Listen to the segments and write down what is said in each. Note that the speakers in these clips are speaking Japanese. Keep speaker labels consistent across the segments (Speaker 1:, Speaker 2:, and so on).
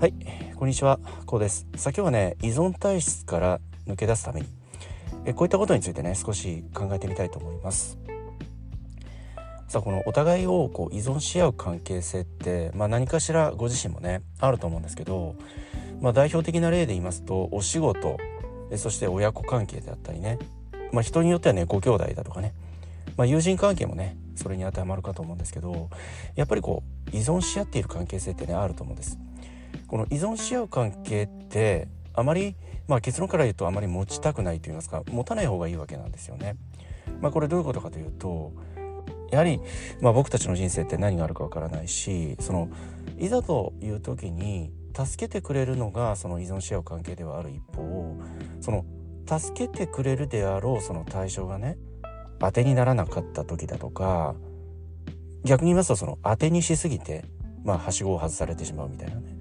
Speaker 1: はいこんにちはこうですさあ今日はね依存体質から抜け出すためにえこういったことについてね少し考えてみたいと思いますさあこのお互いをこう依存し合う関係性って、まあ、何かしらご自身もねあると思うんですけど、まあ、代表的な例で言いますとお仕事そして親子関係であったりね、まあ、人によってはねご兄弟だとかね、まあ、友人関係もねそれに当てはまるかと思うんですけどやっぱりこう依存し合っている関係性ってねあると思うんです。この依存し合う関係ってあまり、まあ、結論から言うとあまり持ちたくないと言いますか持たない方がいいわけなんですよね。まあ、これどういうことかというとやはり、まあ、僕たちの人生って何があるかわからないしそのいざという時に助けてくれるのがその依存し合う関係ではある一方その助けてくれるであろうその対象がね当てにならなかった時だとか逆に言いますとその当てにしすぎてまあはしごを外されてしまうみたいなね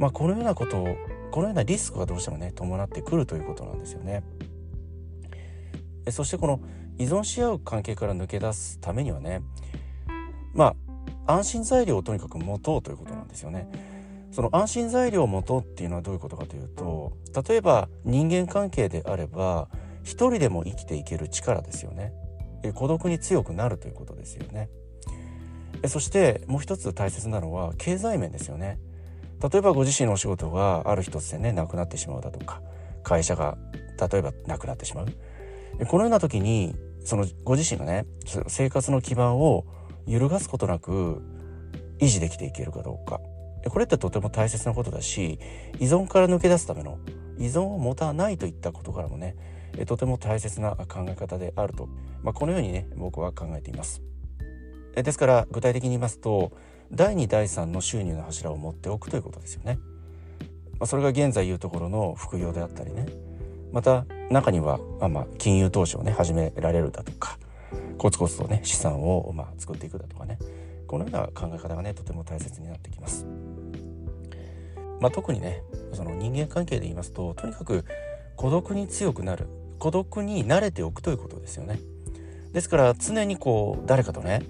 Speaker 1: まあ、このようなことをこのようなリスクがどうしてもね伴ってくるということなんですよね。そしてこの依存し合う関係から抜け出すためにはねまあ安心材料をとにかく持とうということなんですよね。その安心材料を持とうっていうのはどういうことかというと例えば人間関係であれば一人でも生きていける力ですよね。孤独に強くなるということですよね。そしてもう一つ大切なのは経済面ですよね。例えばご自身のお仕事がある日突然ねなくなってしまうだとか会社が例えばなくなってしまう。このような時にそのご自身がね生活の基盤を揺るがすことなく維持できていけるかどうか。これってとても大切なことだし依存から抜け出すための依存を持たないといったことからもねとても大切な考え方であると、まあ、このようにね僕は考えています。ですから具体的に言いますと第2第3の収入の柱を持っておくということですよね。まあ、それが現在言うところの副業であったりねまた中には、まあ、まあ金融投資をね始められるだとかコツコツとね資産をまあ作っていくだとかねこのような考え方がねとても大切になってきます。まあ、特にねその人間関係で言いますととにかく孤独に強くなる孤独に慣れておくということですよね。ですから常にこう誰かとね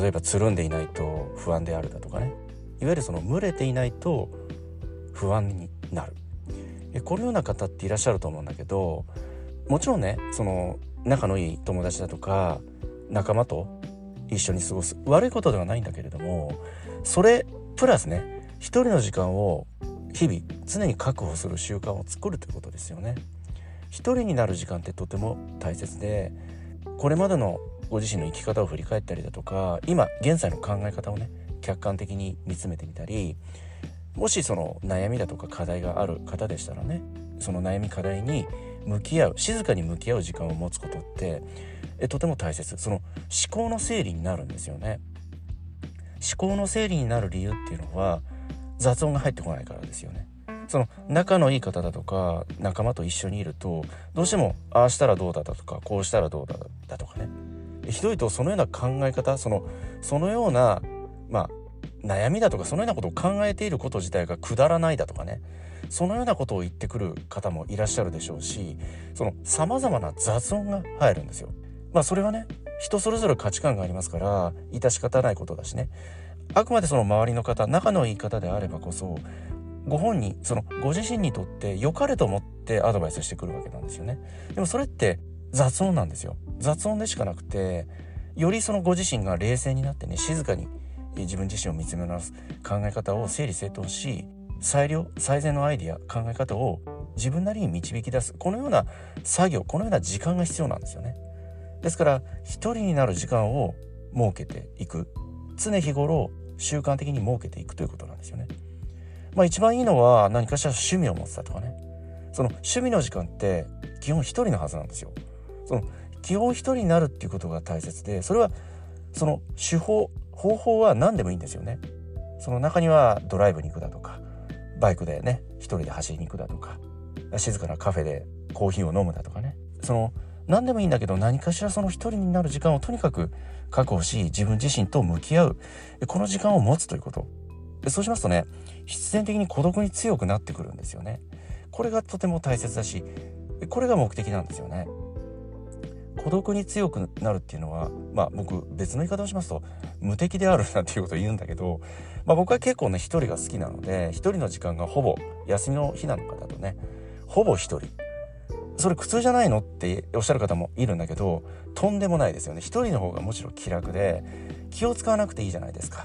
Speaker 1: 例えばつるんでいないと不安であるだとかね。いわゆるその群れていないと不安になる。このような方っていらっしゃると思うんだけどもちろんねその仲のいい友達だとか仲間と一緒に過ごす。悪いことではないんだけれどもそれプラスね一人の時間を日々常に確保する習慣を作るということですよね。一人になる時間ってとても大切でこれまでのご自身の生き方を振り返ったりだとか今現在の考え方をね客観的に見つめてみたりもしその悩みだとか課題がある方でしたらねその悩み課題に向き合う静かに向き合う時間を持つことってえとても大切。その思考の整理になるんですよね。思考の整理になる理由っていうのは雑音が入ってこないからですよね。その仲のいい方だとか仲間と一緒にいるとどうしてもああしたらどうだだとかこうしたらどうだだとかね。ひどいとそのような考え方そのそのようなまあ悩みだとかそのようなことを考えていること自体がくだらないだとかねそのようなことを言ってくる方もいらっしゃるでしょうしその様々な雑音が入るんですよ。まあそれはね人それぞれ価値観がありますから致し方ないことだしねあくまでその周りの方仲のいい方であればこそご本人そのご自身にとって良かれと思ってアドバイスしてくるわけなんですよね。でもそれって雑音なんですよ。雑音でしかなくてよりそのご自身が冷静になってね静かに自分自身を見つめ直す考え方を整理整頓し最良最善のアイディア考え方を自分なりに導き出すこのような作業このような時間が必要なんですよね。ですから一人になる時間を設けていく。常日頃習慣的に設けていくということなんですよね。まあ一番いいのは何かしら趣味を持ってたとかね。その趣味の時間って基本一人のはずなんですよ。その基本一人になるっていうことが大切でそれはその手法方法は何でもいいんですよね。その中にはドライブに行くだとかバイクでね一人で走りに行くだとか静かなカフェでコーヒーを飲むだとかね。その何でもいいんだけど何かしらその一人になる時間をとにかく確保し自分自身と向き合うこの時間を持つということ。そうしますとね必然的に孤独に強くなってくるんですよね。これがとても大切だしこれが目的なんですよね。孤独に強くなるっていうのはまあ僕別の言い方をしますと無敵であるなんていうことを言うんだけど、まあ、僕は結構ね一人が好きなので一人の時間がほぼ休みの日なのかだとねほぼ一人。それ苦痛じゃないのっておっしゃる方もいるんだけどとんでもないですよね。一人の方がむしろ気楽で気を使わなくていいじゃないですか。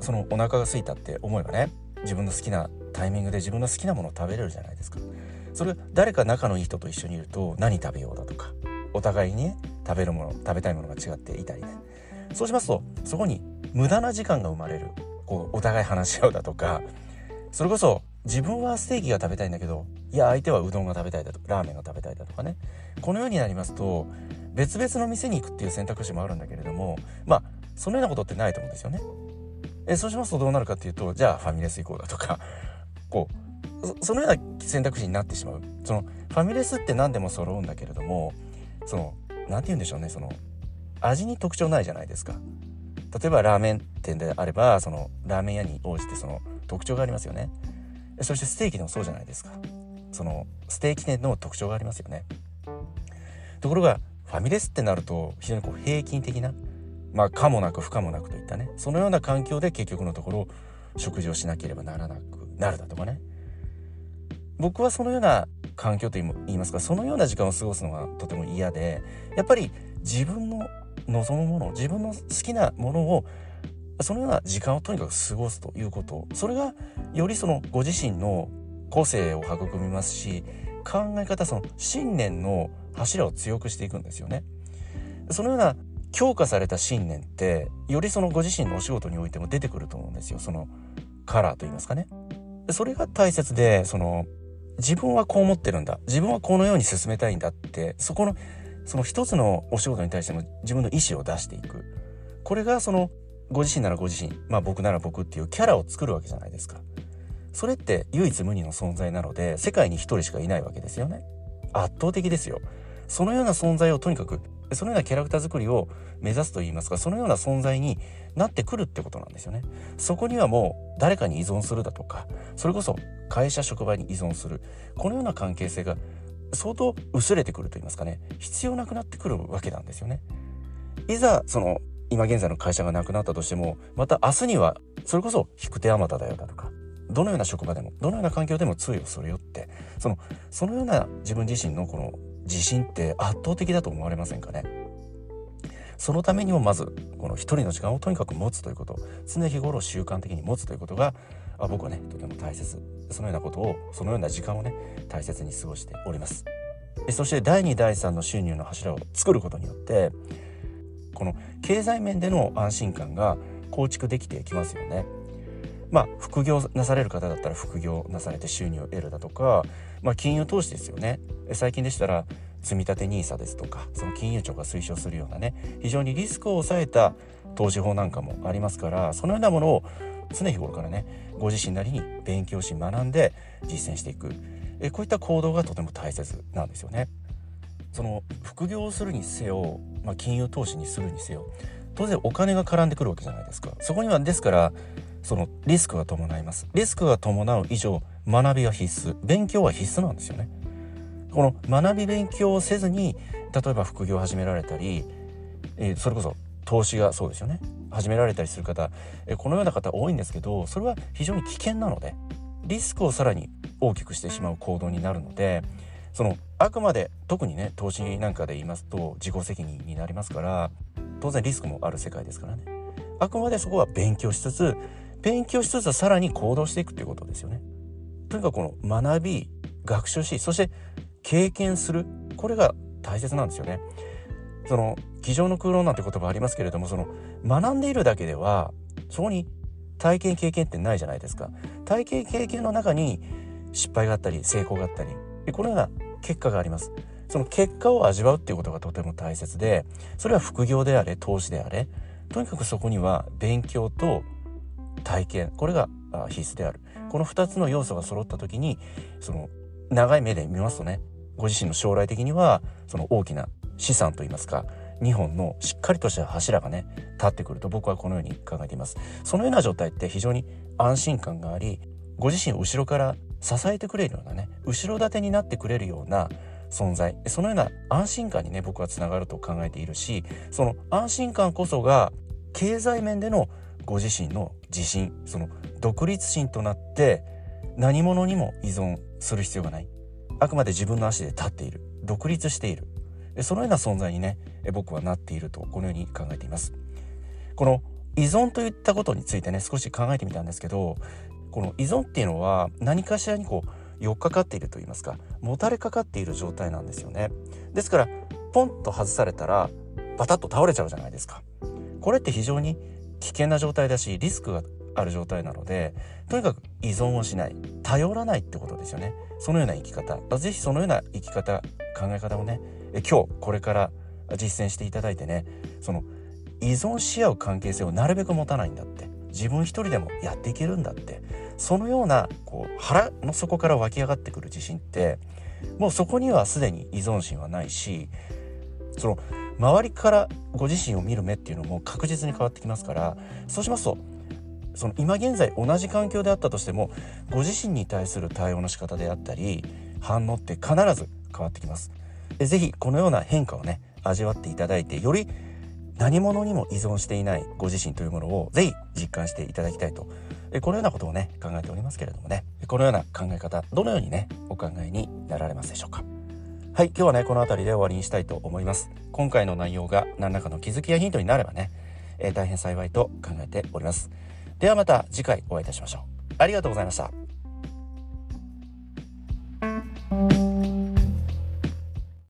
Speaker 1: そのお腹が空いたって思えばね自分の好きなタイミングで自分の好きなものを食べれるじゃないですか。それ誰か仲のいい人と一緒にいると何食べようだとかお互いにね食べるもの食べたいものが違っていたりね。そうしますとそこに無駄な時間が生まれる。こうお互い話し合うだとか。それこそ自分はステーキが食べたいんだけどいや相手はうどんが食べたいだとかラーメンが食べたいだとかね。このようになりますと別々の店に行くっていう選択肢もあるんだけれどもまあそのようなことってないと思うんですよね。えそうしますとどうなるかっていうとじゃあファミレス行こうだとか。こうそのような選択肢になってしまう。そのファミレスって何でも揃うんだけれどもその何て言うんでしょうねその味に特徴ないじゃないですか。例えばラーメン店であればそのラーメン屋に応じてその特徴がありますよね。そしてステーキでもそうじゃないですか。そのステーキ店の特徴がありますよね。ところがファミレスってなると非常にこう平均的なまあ可もなく不可もなくといったねそのような環境で結局のところ食事をしなければならなくなるだとかね。僕はそのような環境と言いますかそのような時間を過ごすのがとても嫌でやっぱり自分の望むもの自分の好きなものをそのような時間をとにかく過ごすということそれがよりそのご自身の個性を育みますし考え方その信念の柱を強くしていくんですよね。そのような強化された信念ってよりそのご自身のお仕事においても出てくると思うんですよそのカラーと言いますかね。それが大切でその自分はこう思ってるんだ。自分はこのように進めたいんだって。そこのその一つのお仕事に対しての自分の意思を出していく。これがそのご自身ならご自身まあ僕なら僕っていうキャラを作るわけじゃないですか。それって唯一無二の存在なので世界に一人しかいないわけですよね。圧倒的ですよ。そのような存在をとにかくそのようなキャラクター作りを目指すと言いますかそのような存在になってくるってことなんですよね。そこにはもう誰かに依存するだとかそれこそ会社職場に依存するこのような関係性が相当薄れてくると言いますかね。必要なくなってくるわけなんですよね。いざその今現在の会社がなくなったとしてもまた明日にはそれこそ引く手あまただよだとかどのような職場でもどのような環境でも通用するよってそのそのような自分自身のこの自信って圧倒的だと思われませんかね。そのためにもまずこの一人の時間をとにかく持つということ。常日頃習慣的に持つということがあ僕はねとても大切。そのようなことをそのような時間をね大切に過ごしております。そして第2第3の収入の柱を作ることによってこの経済面での安心感が構築できてきますよね。まあ副業なされる方だったら副業なされて収入を得るだとか、まあ、金融投資ですよね。最近でしたら積立 NISA ですとかその金融庁が推奨するようなね非常にリスクを抑えた投資法なんかもありますからそのようなものを常日頃からねご自身なりに勉強し学んで実践していく。えこういった行動がとても大切なんですよね。その副業をするにせよ、まあ、金融投資にするにせよ当然お金が絡んでくるわけじゃないですか。そこにはですからそのリスクが伴います。リスクが伴う以上学びは必須。勉強は必須なんですよね。この学び勉強をせずに例えば副業を始められたり、えー、それこそ投資がそうですよね。始められたりする方、えー、このような方多いんですけどそれは非常に危険なのでリスクをさらに大きくしてしまう行動になるのでそのあくまで特にね投資なんかで言いますと自己責任になりますから当然リスクもある世界ですからね。あくまでそこは勉強しつつ勉強しつつさらに行動していくっていうことですよね。とにかくこの学び学習しそして経験するこれが大切なんですよね。その机上の空論なんて言葉ありますけれどもその学んでいるだけではそこに体験経験ってないじゃないですか。体験経験の中に失敗があったり成功があったりでこのような結果があります。その結果を味わうっていうことがとても大切でそれは副業であれ投資であれとにかくそこには勉強と体験これが必須であるこの2つの要素が揃った時にその長い目で見ますとねご自身の将来的にはその大きな資産といいますか2本のしっかりとした柱がね立ってくると僕はこのように考えています。そのような状態って非常に安心感がありご自身を後ろから支えてくれるようなね後ろ盾になってくれるような存在。そのような安心感にね僕はつながると考えているしその安心感こそが経済面でのご自身の自信その独立心となって何者にも依存する必要がない。あくまで自分の足で立っている。独立している。そのような存在にね僕はなっているとこのように考えています。この依存といったことについてね少し考えてみたんですけどこの依存っていうのは何かしらにこう寄っかかっていると言いますかもたれかかっている状態なんですよね。ですからポンと外されたらバタッと倒れちゃうじゃないですか。これって非常に危険な状態だしリスクがある状態なのでとにかく依存をしない。頼らないってことですよね。そのような生き方。是非そのような生き方考え方をね。今日これから実践していただいてね。その依存し合う関係性をなるべく持たないんだって。自分一人でもやっていけるんだって。そのようなこう腹の底から湧き上がってくる自信ってもうそこにはすでに依存心はないしその周りからご自身を見る目っていうのも確実に変わってきますからそうしますとその今現在同じ環境であったとしてもご自身に対する対応の仕方であったり反応って必ず変わってきます。是非このような変化をね味わっていただいてより何者にも依存していないご自身というものをぜひ実感していただきたいと。このようなことをね考えておりますけれどもね。このような考え方どのようにねお考えになられますでしょうか。はい今日はねこの辺りで終わりにしたいと思います。今回の内容が何らかの気づきやヒントになればね、えー、大変幸いと考えております。ではまた次回お会いいたしましょう。ありがとうございました。